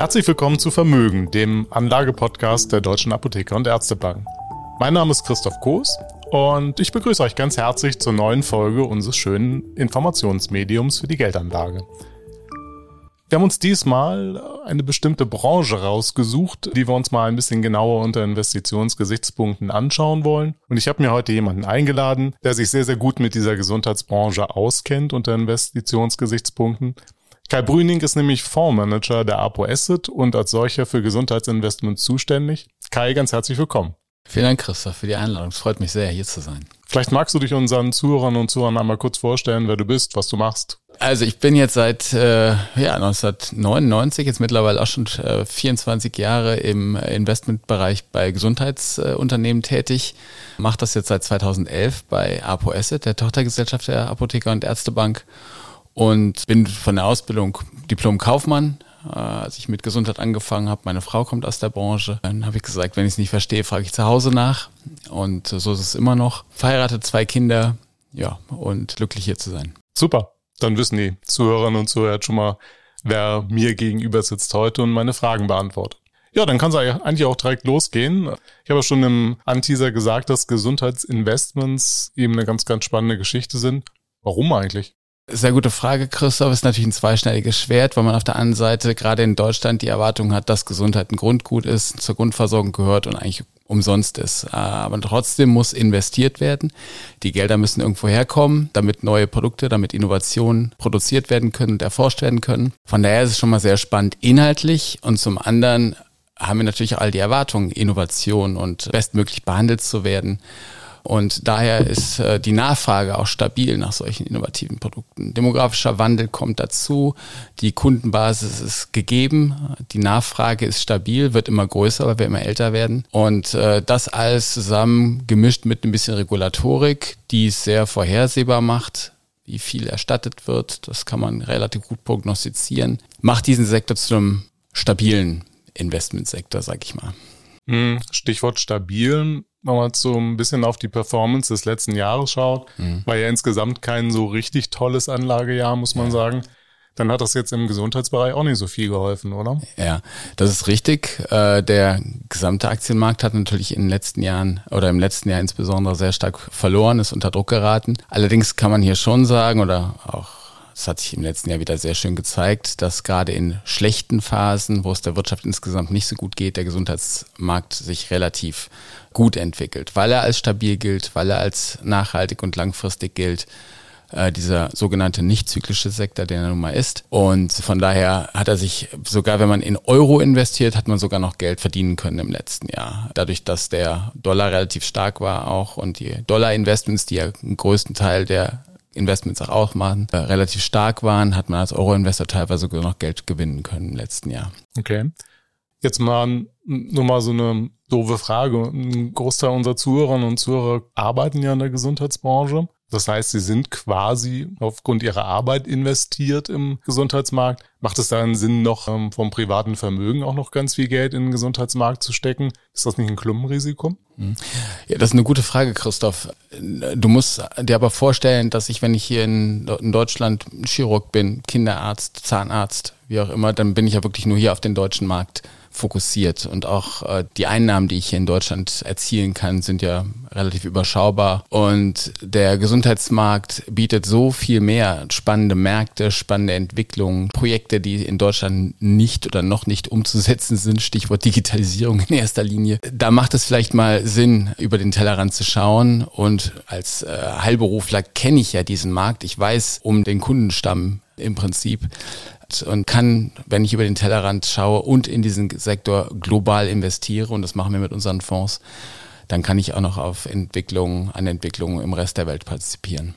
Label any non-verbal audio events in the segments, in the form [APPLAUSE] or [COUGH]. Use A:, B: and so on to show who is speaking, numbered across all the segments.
A: Herzlich willkommen zu Vermögen, dem Anlagepodcast der Deutschen Apotheker und Ärztebank. Mein Name ist Christoph Koos und ich begrüße euch ganz herzlich zur neuen Folge unseres schönen Informationsmediums für die Geldanlage. Wir haben uns diesmal eine bestimmte Branche rausgesucht, die wir uns mal ein bisschen genauer unter Investitionsgesichtspunkten anschauen wollen. Und ich habe mir heute jemanden eingeladen, der sich sehr, sehr gut mit dieser Gesundheitsbranche auskennt unter Investitionsgesichtspunkten. Kai Brüning ist nämlich Fondsmanager der Apo Asset und als solcher für Gesundheitsinvestments zuständig. Kai, ganz herzlich willkommen.
B: Vielen Dank, Christoph, für die Einladung. Es freut mich sehr, hier zu sein.
A: Vielleicht magst du dich unseren Zuhörern und Zuhörern einmal kurz vorstellen, wer du bist, was du machst.
B: Also ich bin jetzt seit äh, ja, 1999, jetzt mittlerweile auch schon äh, 24 Jahre im Investmentbereich bei Gesundheitsunternehmen äh, tätig. Mache das jetzt seit 2011 bei Apo Asset, der Tochtergesellschaft der Apotheker und Ärztebank und bin von der Ausbildung Diplom-Kaufmann. Äh, als ich mit Gesundheit angefangen habe, meine Frau kommt aus der Branche, dann habe ich gesagt, wenn ich es nicht verstehe, frage ich zu Hause nach. Und so ist es immer noch. Verheiratet, zwei Kinder, ja, und glücklich hier zu sein.
A: Super. Dann wissen die Zuhörerinnen und Zuhörer schon mal, wer mir gegenüber sitzt heute und meine Fragen beantwortet. Ja, dann kann es eigentlich auch direkt losgehen. Ich habe ja schon im Anteaser gesagt, dass Gesundheitsinvestments eben eine ganz, ganz spannende Geschichte sind. Warum eigentlich?
B: Sehr gute Frage, Christoph. Ist natürlich ein zweischneidiges Schwert, weil man auf der einen Seite gerade in Deutschland die Erwartung hat, dass Gesundheit ein Grundgut ist, zur Grundversorgung gehört und eigentlich umsonst ist. Aber trotzdem muss investiert werden. Die Gelder müssen irgendwo herkommen, damit neue Produkte, damit Innovationen produziert werden können und erforscht werden können. Von daher ist es schon mal sehr spannend inhaltlich und zum anderen haben wir natürlich all die Erwartungen, Innovation und bestmöglich behandelt zu werden. Und daher ist äh, die Nachfrage auch stabil nach solchen innovativen Produkten. Demografischer Wandel kommt dazu, die Kundenbasis ist gegeben, die Nachfrage ist stabil, wird immer größer, weil wir immer älter werden. Und äh, das alles zusammen gemischt mit ein bisschen Regulatorik, die es sehr vorhersehbar macht, wie viel erstattet wird, das kann man relativ gut prognostizieren, macht diesen Sektor zu einem stabilen Investmentsektor, sag ich mal.
A: Hm, Stichwort stabil man so ein bisschen auf die Performance des letzten Jahres schaut, mhm. war ja insgesamt kein so richtig tolles Anlagejahr, muss man ja. sagen. Dann hat das jetzt im Gesundheitsbereich auch nicht so viel geholfen, oder?
B: Ja, das ist richtig. Äh, der gesamte Aktienmarkt hat natürlich in den letzten Jahren oder im letzten Jahr insbesondere sehr stark verloren, ist unter Druck geraten. Allerdings kann man hier schon sagen oder auch es hat sich im letzten Jahr wieder sehr schön gezeigt, dass gerade in schlechten Phasen, wo es der Wirtschaft insgesamt nicht so gut geht, der Gesundheitsmarkt sich relativ gut entwickelt, weil er als stabil gilt, weil er als nachhaltig und langfristig gilt äh, dieser sogenannte nicht zyklische Sektor, der er nun mal ist. Und von daher hat er sich, sogar wenn man in Euro investiert, hat man sogar noch Geld verdienen können im letzten Jahr. Dadurch, dass der Dollar relativ stark war auch und die Dollar-Investments, die ja einen größten Teil der Investments auch ausmachen, äh, relativ stark waren, hat man als Euro-Investor teilweise sogar noch Geld gewinnen können im letzten Jahr.
A: Okay. Jetzt mal nur mal so eine doofe Frage. Ein Großteil unserer Zuhörerinnen und Zuhörer arbeiten ja in der Gesundheitsbranche. Das heißt, sie sind quasi aufgrund ihrer Arbeit investiert im Gesundheitsmarkt. Macht es da einen Sinn, noch ähm, vom privaten Vermögen auch noch ganz viel Geld in den Gesundheitsmarkt zu stecken? Ist das nicht ein Klumpenrisiko?
B: Hm. Ja, das ist eine gute Frage, Christoph. Du musst dir aber vorstellen, dass ich, wenn ich hier in, Deutschland Chirurg bin, Kinderarzt, Zahnarzt, wie auch immer, dann bin ich ja wirklich nur hier auf den deutschen Markt fokussiert. Und auch äh, die Einnahmen, die ich hier in Deutschland erzielen kann, sind ja relativ überschaubar. Und der Gesundheitsmarkt bietet so viel mehr spannende Märkte, spannende Entwicklungen, Projekte, die in Deutschland nicht oder noch nicht umzusetzen sind. Stichwort Digitalisierung in erster Linie. Da macht es vielleicht mal Sinn, über den Tellerrand zu schauen. Und als äh, Heilberufler kenne ich ja diesen Markt. Ich weiß um den Kundenstamm im Prinzip und kann, wenn ich über den Tellerrand schaue und in diesen Sektor global investiere, und das machen wir mit unseren Fonds, dann kann ich auch noch auf Entwicklungen, an Entwicklungen im Rest der Welt partizipieren.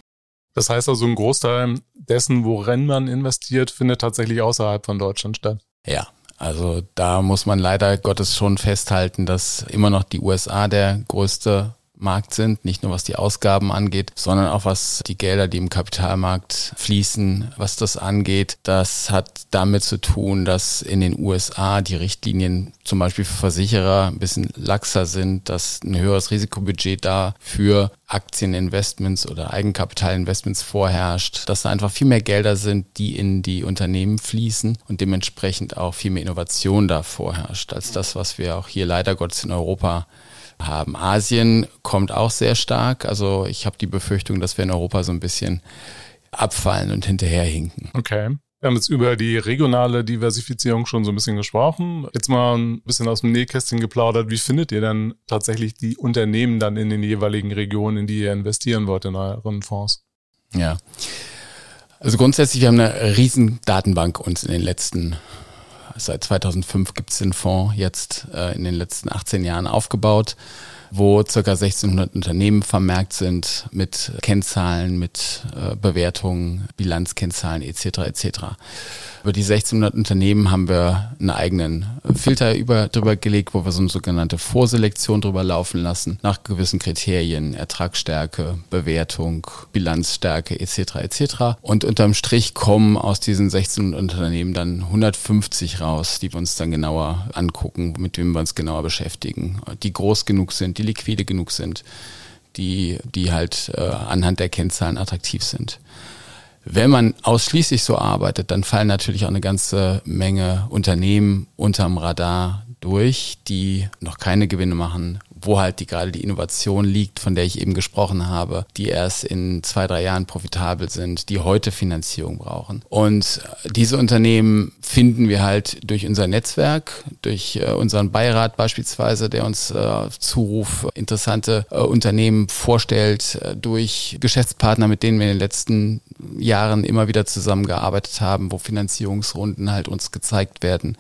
A: Das heißt also, ein Großteil dessen, worin man investiert, findet tatsächlich außerhalb von Deutschland statt.
B: Ja, also da muss man leider Gottes schon festhalten, dass immer noch die USA der größte Markt sind, nicht nur was die Ausgaben angeht, sondern auch was die Gelder, die im Kapitalmarkt fließen, was das angeht. Das hat damit zu tun, dass in den USA die Richtlinien zum Beispiel für Versicherer ein bisschen laxer sind, dass ein höheres Risikobudget da für Aktieninvestments oder Eigenkapitalinvestments vorherrscht, dass da einfach viel mehr Gelder sind, die in die Unternehmen fließen und dementsprechend auch viel mehr Innovation da vorherrscht, als das, was wir auch hier leider Gottes in Europa haben. Asien kommt auch sehr stark. Also ich habe die Befürchtung, dass wir in Europa so ein bisschen abfallen und hinterherhinken.
A: Okay. Wir haben jetzt über die regionale Diversifizierung schon so ein bisschen gesprochen. Jetzt mal ein bisschen aus dem Nähkästchen geplaudert. Wie findet ihr dann tatsächlich die Unternehmen dann in den jeweiligen Regionen, in die ihr investieren wollt in euren Fonds?
B: Ja. Also grundsätzlich, wir haben eine riesen Datenbank uns in den letzten Seit 2005 gibt es den Fonds jetzt äh, in den letzten 18 Jahren aufgebaut, wo ca. 1600 Unternehmen vermerkt sind mit Kennzahlen, mit äh, Bewertungen, Bilanzkennzahlen etc. etc. Über die 1600 Unternehmen haben wir einen eigenen Filter über, drüber gelegt, wo wir so eine sogenannte Vorselektion drüber laufen lassen, nach gewissen Kriterien, Ertragsstärke, Bewertung, Bilanzstärke etc. etc. Und unterm Strich kommen aus diesen 1600 Unternehmen dann 150 raus, die wir uns dann genauer angucken, mit denen wir uns genauer beschäftigen, die groß genug sind, die liquide genug sind, die, die halt äh, anhand der Kennzahlen attraktiv sind. Wenn man ausschließlich so arbeitet, dann fallen natürlich auch eine ganze Menge Unternehmen unterm Radar durch, die noch keine Gewinne machen, wo halt die gerade die Innovation liegt, von der ich eben gesprochen habe, die erst in zwei, drei Jahren profitabel sind, die heute Finanzierung brauchen. Und diese Unternehmen finden wir halt durch unser Netzwerk, durch äh, unseren Beirat beispielsweise, der uns äh, Zuruf interessante äh, Unternehmen vorstellt, äh, durch Geschäftspartner, mit denen wir in den letzten Jahren immer wieder zusammengearbeitet haben, wo Finanzierungsrunden halt uns gezeigt werden.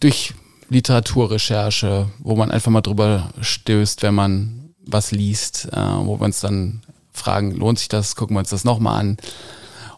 B: Durch Literaturrecherche, wo man einfach mal drüber stößt, wenn man was liest, äh, wo wir uns dann fragen, lohnt sich das, gucken wir uns das nochmal an.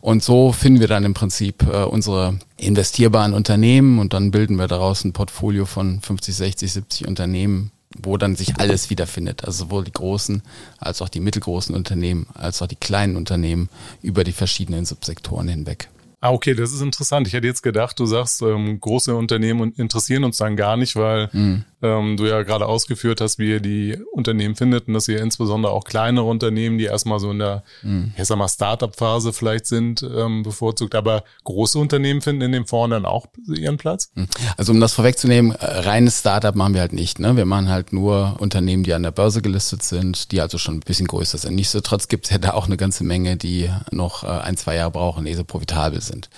B: Und so finden wir dann im Prinzip äh, unsere investierbaren Unternehmen und dann bilden wir daraus ein Portfolio von 50, 60, 70 Unternehmen, wo dann sich alles wiederfindet. Also sowohl die großen als auch die mittelgroßen Unternehmen, als auch die kleinen Unternehmen über die verschiedenen Subsektoren hinweg.
A: Ah, okay, das ist interessant. Ich hätte jetzt gedacht, du sagst, ähm, große Unternehmen interessieren uns dann gar nicht, weil mhm ähm, du ja gerade ausgeführt hast, wie ihr die Unternehmen findet und dass ihr insbesondere auch kleinere Unternehmen, die erstmal so in der, mhm. ich sag mal, Startup-Phase vielleicht sind, ähm, bevorzugt. Aber große Unternehmen finden in dem Fonds dann auch ihren Platz? Mhm.
B: Also um das vorwegzunehmen, reines Startup machen wir halt nicht. Ne? Wir machen halt nur Unternehmen, die an der Börse gelistet sind, die also schon ein bisschen größer sind. Nichtsdestotrotz gibt es ja da auch eine ganze Menge, die noch äh, ein, zwei Jahre brauchen, ehe sie profitabel sind.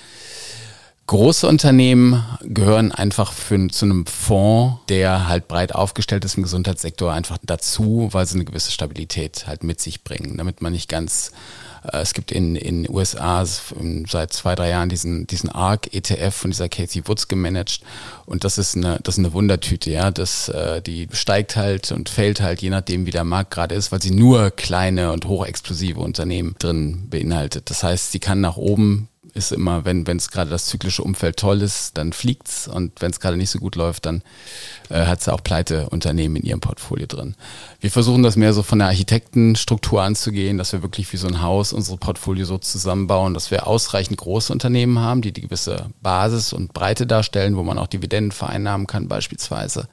B: Große Unternehmen gehören einfach für, zu einem Fonds, der halt breit aufgestellt ist im Gesundheitssektor, einfach dazu, weil sie eine gewisse Stabilität halt mit sich bringen, damit man nicht ganz äh, es gibt in in USA seit zwei drei Jahren diesen diesen ARC ETF von dieser Casey Woods gemanagt und das ist eine das ist eine Wundertüte ja das äh, die steigt halt und fällt halt je nachdem wie der Markt gerade ist weil sie nur kleine und hochexplosive Unternehmen drin beinhaltet. Das heißt sie kann nach oben ist immer, wenn es gerade das zyklische Umfeld toll ist, dann fliegt's und wenn es gerade nicht so gut läuft, dann äh, hat sie auch Pleiteunternehmen in ihrem Portfolio drin. Wir versuchen das mehr so von der Architektenstruktur anzugehen, dass wir wirklich wie so ein Haus unsere Portfolio so zusammenbauen, dass wir ausreichend große Unternehmen haben, die die gewisse Basis und Breite darstellen, wo man auch Dividenden vereinnahmen kann beispielsweise.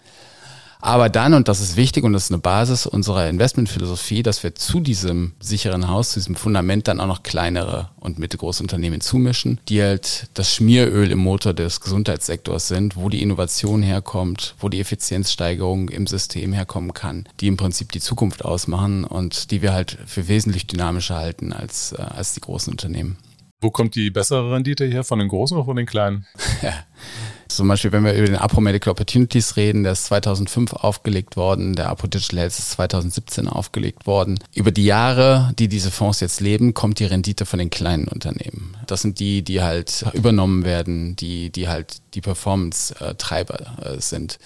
B: Aber dann, und das ist wichtig und das ist eine Basis unserer Investmentphilosophie, dass wir zu diesem sicheren Haus, zu diesem Fundament dann auch noch kleinere und mittelgroße Unternehmen zumischen, die halt das Schmieröl im Motor des Gesundheitssektors sind, wo die Innovation herkommt, wo die Effizienzsteigerung im System herkommen kann, die im Prinzip die Zukunft ausmachen und die wir halt für wesentlich dynamischer halten als, äh, als die großen Unternehmen.
A: Wo kommt die bessere Rendite her? Von den großen oder von den kleinen? [LAUGHS]
B: Zum Beispiel, wenn wir über den Apo Medical Opportunities reden, der ist 2005 aufgelegt worden, der Apo Digital Health ist 2017 aufgelegt worden. Über die Jahre, die diese Fonds jetzt leben, kommt die Rendite von den kleinen Unternehmen. Das sind die, die halt übernommen werden, die, die halt die Performance-Treiber äh, sind.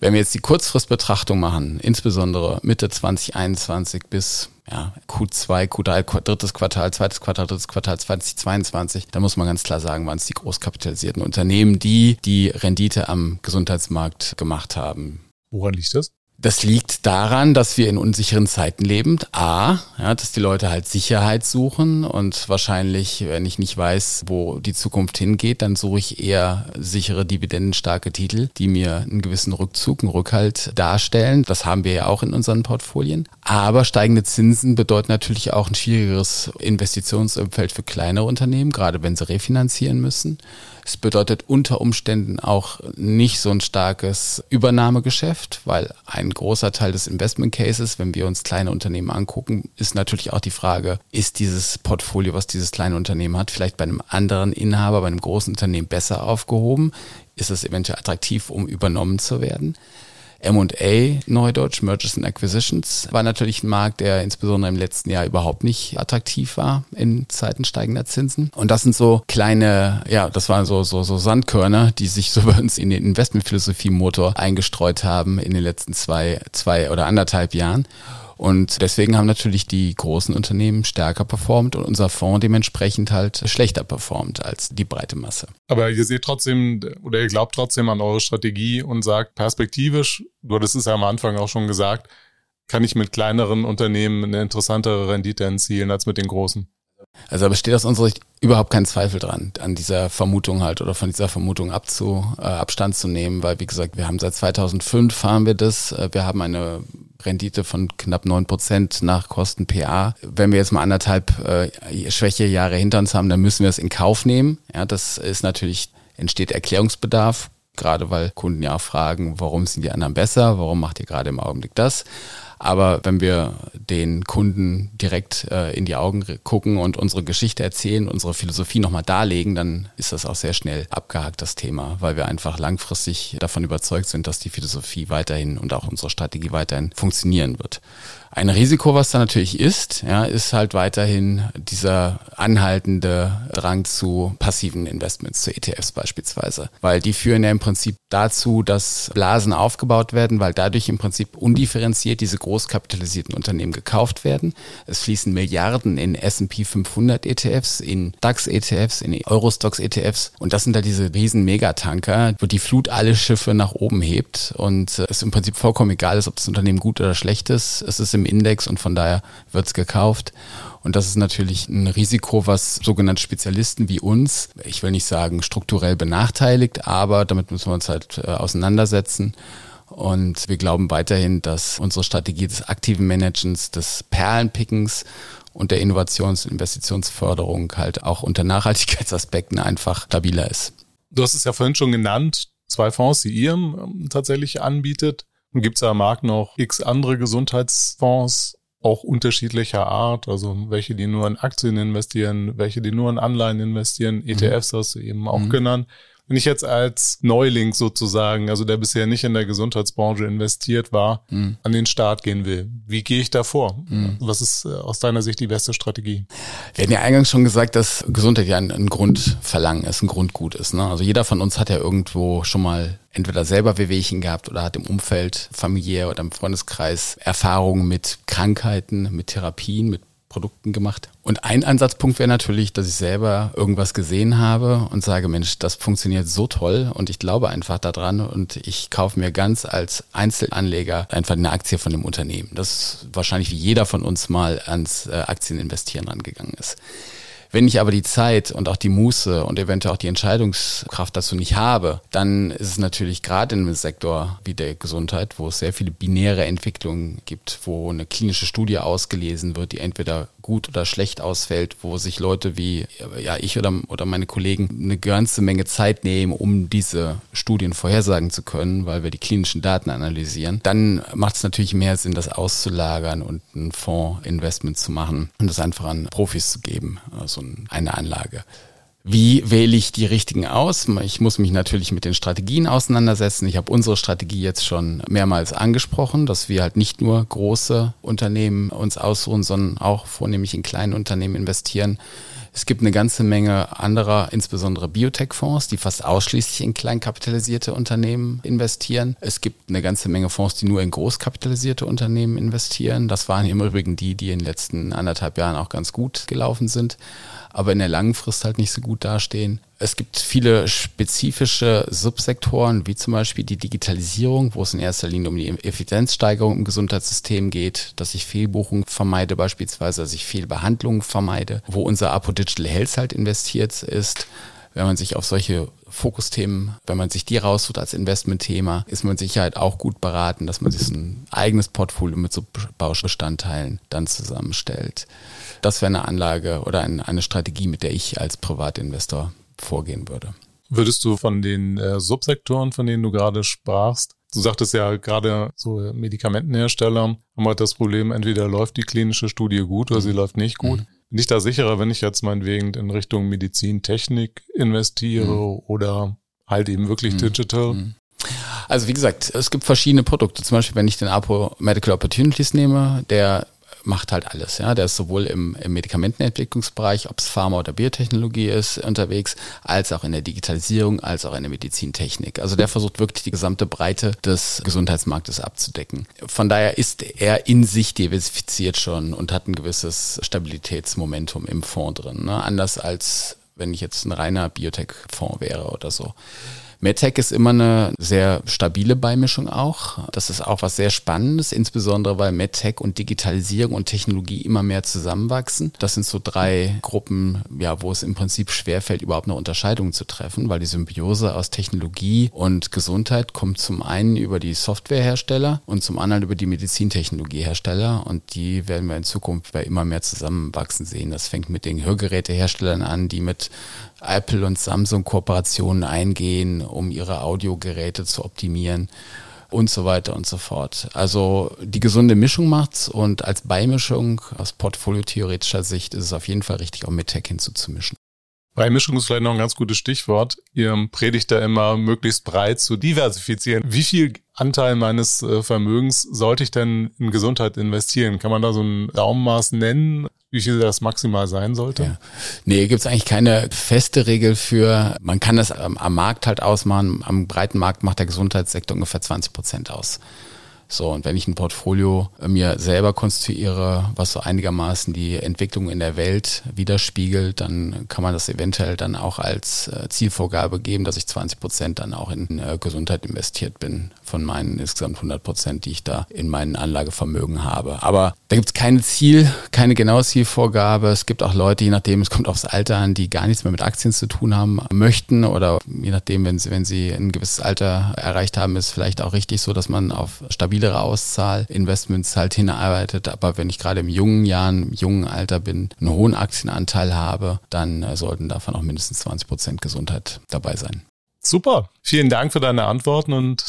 B: Wenn wir jetzt die Kurzfristbetrachtung machen, insbesondere Mitte 2021 bis ja, Q2, Q3, drittes Quartal, zweites Quartal, drittes Quartal 2022, da muss man ganz klar sagen, waren es die großkapitalisierten Unternehmen, die die Rendite am Gesundheitsmarkt gemacht haben.
A: Woran liegt das?
B: Das liegt daran, dass wir in unsicheren Zeiten leben. A, ja, dass die Leute halt Sicherheit suchen und wahrscheinlich, wenn ich nicht weiß, wo die Zukunft hingeht, dann suche ich eher sichere, dividendenstarke Titel, die mir einen gewissen Rückzug, einen Rückhalt darstellen. Das haben wir ja auch in unseren Portfolien. Aber steigende Zinsen bedeuten natürlich auch ein schwierigeres Investitionsumfeld für kleinere Unternehmen, gerade wenn sie refinanzieren müssen. Es bedeutet unter Umständen auch nicht so ein starkes Übernahmegeschäft, weil ein großer Teil des Investment Cases, wenn wir uns kleine Unternehmen angucken, ist natürlich auch die Frage, ist dieses Portfolio, was dieses kleine Unternehmen hat, vielleicht bei einem anderen Inhaber, bei einem großen Unternehmen besser aufgehoben? Ist es eventuell attraktiv, um übernommen zu werden? M&A, Neudeutsch, Mergers and Acquisitions, war natürlich ein Markt, der insbesondere im letzten Jahr überhaupt nicht attraktiv war in Zeiten steigender Zinsen. Und das sind so kleine, ja, das waren so, so, so Sandkörner, die sich so [LAUGHS] bei uns in den Investmentphilosophie-Motor eingestreut haben in den letzten zwei, zwei oder anderthalb Jahren. Und deswegen haben natürlich die großen Unternehmen stärker performt und unser Fonds dementsprechend halt schlechter performt als die breite Masse.
A: Aber ihr seht trotzdem oder ihr glaubt trotzdem an eure Strategie und sagt perspektivisch, du hattest es ja am Anfang auch schon gesagt, kann ich mit kleineren Unternehmen eine interessantere Rendite erzielen als mit den großen.
B: Also da besteht aus unserer Sicht überhaupt kein Zweifel dran, an dieser Vermutung halt oder von dieser Vermutung abzu, äh, Abstand zu nehmen, weil wie gesagt, wir haben seit 2005 fahren wir das, äh, wir haben eine Rendite von knapp neun Prozent nach Kosten PA. Wenn wir jetzt mal anderthalb äh, Schwächejahre hinter uns haben, dann müssen wir es in Kauf nehmen. Ja, das ist natürlich, entsteht Erklärungsbedarf, gerade weil Kunden ja auch fragen, warum sind die anderen besser, warum macht ihr gerade im Augenblick das? Aber wenn wir den Kunden direkt äh, in die Augen gucken und unsere Geschichte erzählen, unsere Philosophie nochmal darlegen, dann ist das auch sehr schnell abgehakt, das Thema, weil wir einfach langfristig davon überzeugt sind, dass die Philosophie weiterhin und auch unsere Strategie weiterhin funktionieren wird. Ein Risiko, was da natürlich ist, ja, ist halt weiterhin dieser anhaltende Drang zu passiven Investments, zu ETFs beispielsweise. Weil die führen ja im Prinzip dazu, dass Blasen aufgebaut werden, weil dadurch im Prinzip undifferenziert diese großkapitalisierten Unternehmen gekauft werden. Es fließen Milliarden in S&P 500 ETFs, in DAX ETFs, in Eurostox ETFs. Und das sind da diese riesen Megatanker, wo die Flut alle Schiffe nach oben hebt. Und es im Prinzip vollkommen egal ist, ob das Unternehmen gut oder schlecht ist. Es ist im Index und von daher wird es gekauft. Und das ist natürlich ein Risiko, was sogenannte Spezialisten wie uns, ich will nicht sagen strukturell benachteiligt, aber damit müssen wir uns halt äh, auseinandersetzen. Und wir glauben weiterhin, dass unsere Strategie des aktiven Managens, des Perlenpickens und der Innovations- und Investitionsförderung halt auch unter Nachhaltigkeitsaspekten einfach stabiler ist.
A: Du hast es ja vorhin schon genannt, zwei Fonds, die ihr ähm, tatsächlich anbietet. Gibt es am Markt noch x andere Gesundheitsfonds, auch unterschiedlicher Art, also welche, die nur in Aktien investieren, welche, die nur in Anleihen investieren, ETFs hast du eben auch mhm. genannt. Wenn ich jetzt als Neuling sozusagen, also der bisher nicht in der Gesundheitsbranche investiert war, mhm. an den Start gehen will, wie gehe ich da vor? Mhm. Was ist äh, aus deiner Sicht die beste Strategie?
B: Wir hatten ja eingangs schon gesagt, dass Gesundheit ja ein, ein Grundverlangen ist, ein Grundgut ist. Ne? Also jeder von uns hat ja irgendwo schon mal entweder selber Wehwehchen gehabt oder hat im Umfeld familiär oder im Freundeskreis Erfahrungen mit Krankheiten, mit Therapien, mit Produkten gemacht. Und ein Ansatzpunkt wäre natürlich, dass ich selber irgendwas gesehen habe und sage, Mensch, das funktioniert so toll und ich glaube einfach daran und ich kaufe mir ganz als Einzelanleger einfach eine Aktie von dem Unternehmen. Das ist wahrscheinlich wie jeder von uns mal ans äh, Aktieninvestieren angegangen ist. Wenn ich aber die Zeit und auch die Muße und eventuell auch die Entscheidungskraft dazu nicht habe, dann ist es natürlich gerade in einem Sektor wie der Gesundheit, wo es sehr viele binäre Entwicklungen gibt, wo eine klinische Studie ausgelesen wird, die entweder gut oder schlecht ausfällt, wo sich Leute wie ja ich oder, oder meine Kollegen eine ganze Menge Zeit nehmen, um diese Studien vorhersagen zu können, weil wir die klinischen Daten analysieren, dann macht es natürlich mehr Sinn, das auszulagern und ein Fondsinvestment zu machen und das einfach an Profis zu geben, also eine Anlage. Wie wähle ich die richtigen aus? Ich muss mich natürlich mit den Strategien auseinandersetzen. Ich habe unsere Strategie jetzt schon mehrmals angesprochen, dass wir halt nicht nur große Unternehmen uns aussuchen, sondern auch vornehmlich in kleine Unternehmen investieren. Es gibt eine ganze Menge anderer, insbesondere Biotech-Fonds, die fast ausschließlich in kleinkapitalisierte Unternehmen investieren. Es gibt eine ganze Menge Fonds, die nur in großkapitalisierte Unternehmen investieren. Das waren im Übrigen die, die in den letzten anderthalb Jahren auch ganz gut gelaufen sind aber in der langen Frist halt nicht so gut dastehen. Es gibt viele spezifische Subsektoren, wie zum Beispiel die Digitalisierung, wo es in erster Linie um die Effizienzsteigerung im Gesundheitssystem geht, dass ich Fehlbuchungen vermeide beispielsweise, dass ich Fehlbehandlungen vermeide, wo unser Apo Digital Health halt investiert ist. Wenn man sich auf solche Fokusthemen, wenn man sich die raussucht als Investmentthema, ist man Sicherheit auch gut beraten, dass man sich so ein eigenes Portfolio mit so Baubestandteilen dann zusammenstellt. Das wäre eine Anlage oder eine Strategie, mit der ich als Privatinvestor vorgehen würde.
A: Würdest du von den äh, Subsektoren, von denen du gerade sprachst, du sagtest ja gerade so Medikamentenhersteller haben halt das Problem, entweder läuft die klinische Studie gut oder sie läuft nicht gut. Mhm. Bin ich da sicherer, wenn ich jetzt meinetwegen in Richtung Medizintechnik investiere mhm. oder halt eben wirklich mhm. digital? Mhm.
B: Also wie gesagt, es gibt verschiedene Produkte. Zum Beispiel, wenn ich den Apo Medical Opportunities nehme, der macht halt alles. Ja, der ist sowohl im, im Medikamentenentwicklungsbereich, ob es Pharma oder Biotechnologie ist, unterwegs, als auch in der Digitalisierung, als auch in der Medizintechnik. Also der versucht wirklich die gesamte Breite des Gesundheitsmarktes abzudecken. Von daher ist er in sich diversifiziert schon und hat ein gewisses Stabilitätsmomentum im Fonds drin. Ne? Anders als wenn ich jetzt ein reiner Biotech-Fonds wäre oder so. MedTech ist immer eine sehr stabile Beimischung auch. Das ist auch was sehr Spannendes, insbesondere weil MedTech und Digitalisierung und Technologie immer mehr zusammenwachsen. Das sind so drei Gruppen, ja, wo es im Prinzip schwerfällt, überhaupt eine Unterscheidung zu treffen, weil die Symbiose aus Technologie und Gesundheit kommt zum einen über die Softwarehersteller und zum anderen über die Medizintechnologiehersteller und die werden wir in Zukunft bei immer mehr zusammenwachsen sehen. Das fängt mit den Hörgeräteherstellern an, die mit Apple und Samsung Kooperationen eingehen, um ihre Audiogeräte zu optimieren und so weiter und so fort. Also die gesunde Mischung macht's und als Beimischung aus portfoliotheoretischer Sicht ist es auf jeden Fall richtig, auch mit Tech hinzuzumischen.
A: Beimischung ist vielleicht noch ein ganz gutes Stichwort. Ihr predigt da immer, möglichst breit zu diversifizieren. Wie viel Anteil meines äh, Vermögens sollte ich denn in Gesundheit investieren? Kann man da so ein Daumenmaß nennen? wie viel das maximal sein sollte? Ja.
B: Nee, gibt es eigentlich keine feste Regel für. Man kann das am, am Markt halt ausmachen. Am breiten Markt macht der Gesundheitssektor ungefähr 20 Prozent aus. So, und wenn ich ein Portfolio äh, mir selber konstruiere, was so einigermaßen die Entwicklung in der Welt widerspiegelt, dann kann man das eventuell dann auch als äh, Zielvorgabe geben, dass ich 20 Prozent dann auch in äh, Gesundheit investiert bin von meinen insgesamt 100 Prozent, die ich da in meinen Anlagevermögen habe. Aber da gibt es keine Ziel, keine genaue Zielvorgabe. Es gibt auch Leute, je nachdem, es kommt aufs Alter an, die gar nichts mehr mit Aktien zu tun haben möchten oder je nachdem, wenn sie, wenn sie ein gewisses Alter erreicht haben, ist vielleicht auch richtig so, dass man auf stabilere Auszahlinvestments halt hinarbeitet. Aber wenn ich gerade im jungen Jahren, im jungen Alter bin, einen hohen Aktienanteil habe, dann äh, sollten davon auch mindestens 20 Prozent Gesundheit dabei sein.
A: Super. Vielen Dank für deine Antworten und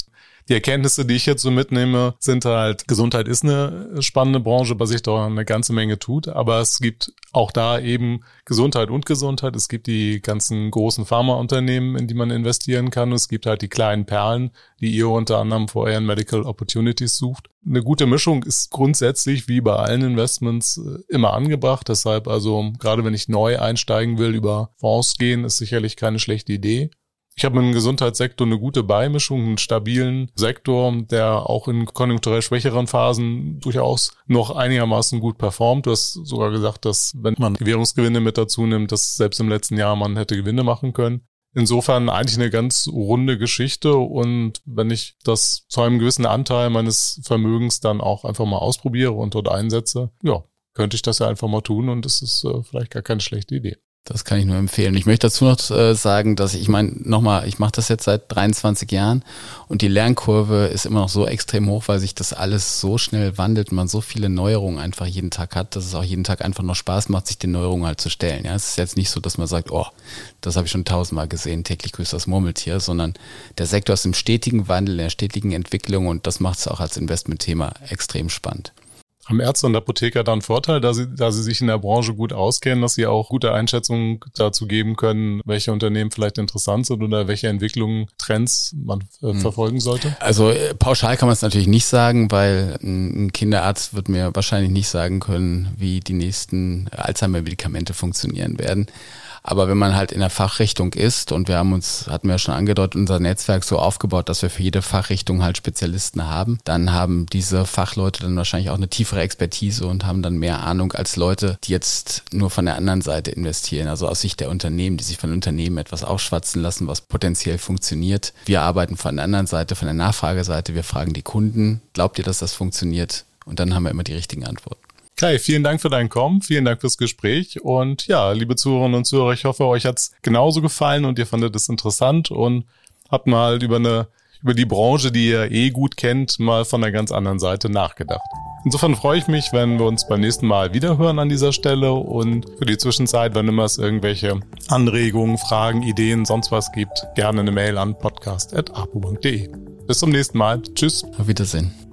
A: die Erkenntnisse, die ich jetzt so mitnehme, sind halt, Gesundheit ist eine spannende Branche, bei sich da eine ganze Menge tut, aber es gibt auch da eben Gesundheit und Gesundheit. Es gibt die ganzen großen Pharmaunternehmen, in die man investieren kann. Es gibt halt die kleinen Perlen, die ihr unter anderem vor euren Medical Opportunities sucht. Eine gute Mischung ist grundsätzlich wie bei allen Investments äh, immer angebracht. Deshalb also, gerade wenn ich neu einsteigen will, über Fonds gehen, ist sicherlich keine schlechte Idee. Ich habe im Gesundheitssektor eine gute Beimischung, einen stabilen Sektor, der auch in konjunkturell schwächeren Phasen durchaus noch einigermaßen gut performt. Du hast sogar gesagt, dass wenn man Währungsgewinne mit dazu nimmt, dass selbst im letzten Jahr man hätte Gewinne machen können. Insofern eigentlich eine ganz runde Geschichte und wenn ich das zu einem gewissen Anteil meines Vermögens dann auch einfach mal ausprobiere und dort einsetze, ja, könnte ich das ja einfach mal tun und das ist äh, vielleicht gar keine schlechte Idee.
B: Das kann ich nur empfehlen. Ich möchte dazu noch äh, sagen, dass ich, ich meine, nochmal, ich mache das jetzt seit 23 Jahren und die Lernkurve ist immer noch so extrem hoch, weil sich das alles so schnell wandelt und man so viele Neuerungen einfach jeden Tag hat, dass es auch jeden Tag einfach noch Spaß macht, sich den Neuerungen halt zu stellen. Ja, es ist jetzt nicht so, dass man sagt, oh, das habe ich schon tausendmal gesehen, täglich grüßt das Murmeltier, sondern der Sektor ist im stetigen Wandel, in der stetigen Entwicklung und das macht es auch als Investmentthema extrem spannend.
A: Haben Ärzte und Apotheker dann Vorteil, da sie, da sie sich in der Branche gut auskennen, dass sie auch gute Einschätzungen dazu geben können, welche Unternehmen vielleicht interessant sind oder welche Entwicklungen, Trends man äh, hm. verfolgen sollte?
B: Also äh, pauschal kann man es natürlich nicht sagen, weil ein Kinderarzt wird mir wahrscheinlich nicht sagen können, wie die nächsten Alzheimer-Medikamente funktionieren werden. Aber wenn man halt in der Fachrichtung ist und wir haben uns, hatten wir ja schon angedeutet, unser Netzwerk so aufgebaut, dass wir für jede Fachrichtung halt Spezialisten haben, dann haben diese Fachleute dann wahrscheinlich auch eine tiefere Expertise und haben dann mehr Ahnung als Leute, die jetzt nur von der anderen Seite investieren, also aus Sicht der Unternehmen, die sich von Unternehmen etwas aufschwatzen lassen, was potenziell funktioniert. Wir arbeiten von der anderen Seite, von der Nachfrageseite, wir fragen die Kunden, glaubt ihr, dass das funktioniert? Und dann haben wir immer die richtigen Antworten.
A: Kai, vielen Dank für dein Kommen, vielen Dank fürs Gespräch und ja, liebe Zuhörerinnen und Zuhörer, ich hoffe, euch hat's genauso gefallen und ihr fandet es interessant und habt mal über eine über die Branche, die ihr eh gut kennt, mal von einer ganz anderen Seite nachgedacht. Insofern freue ich mich, wenn wir uns beim nächsten Mal wiederhören an dieser Stelle und für die Zwischenzeit, wenn immer es irgendwelche Anregungen, Fragen, Ideen, sonst was gibt, gerne eine Mail an podcast.apu.de. Bis zum nächsten Mal. Tschüss.
B: Auf Wiedersehen.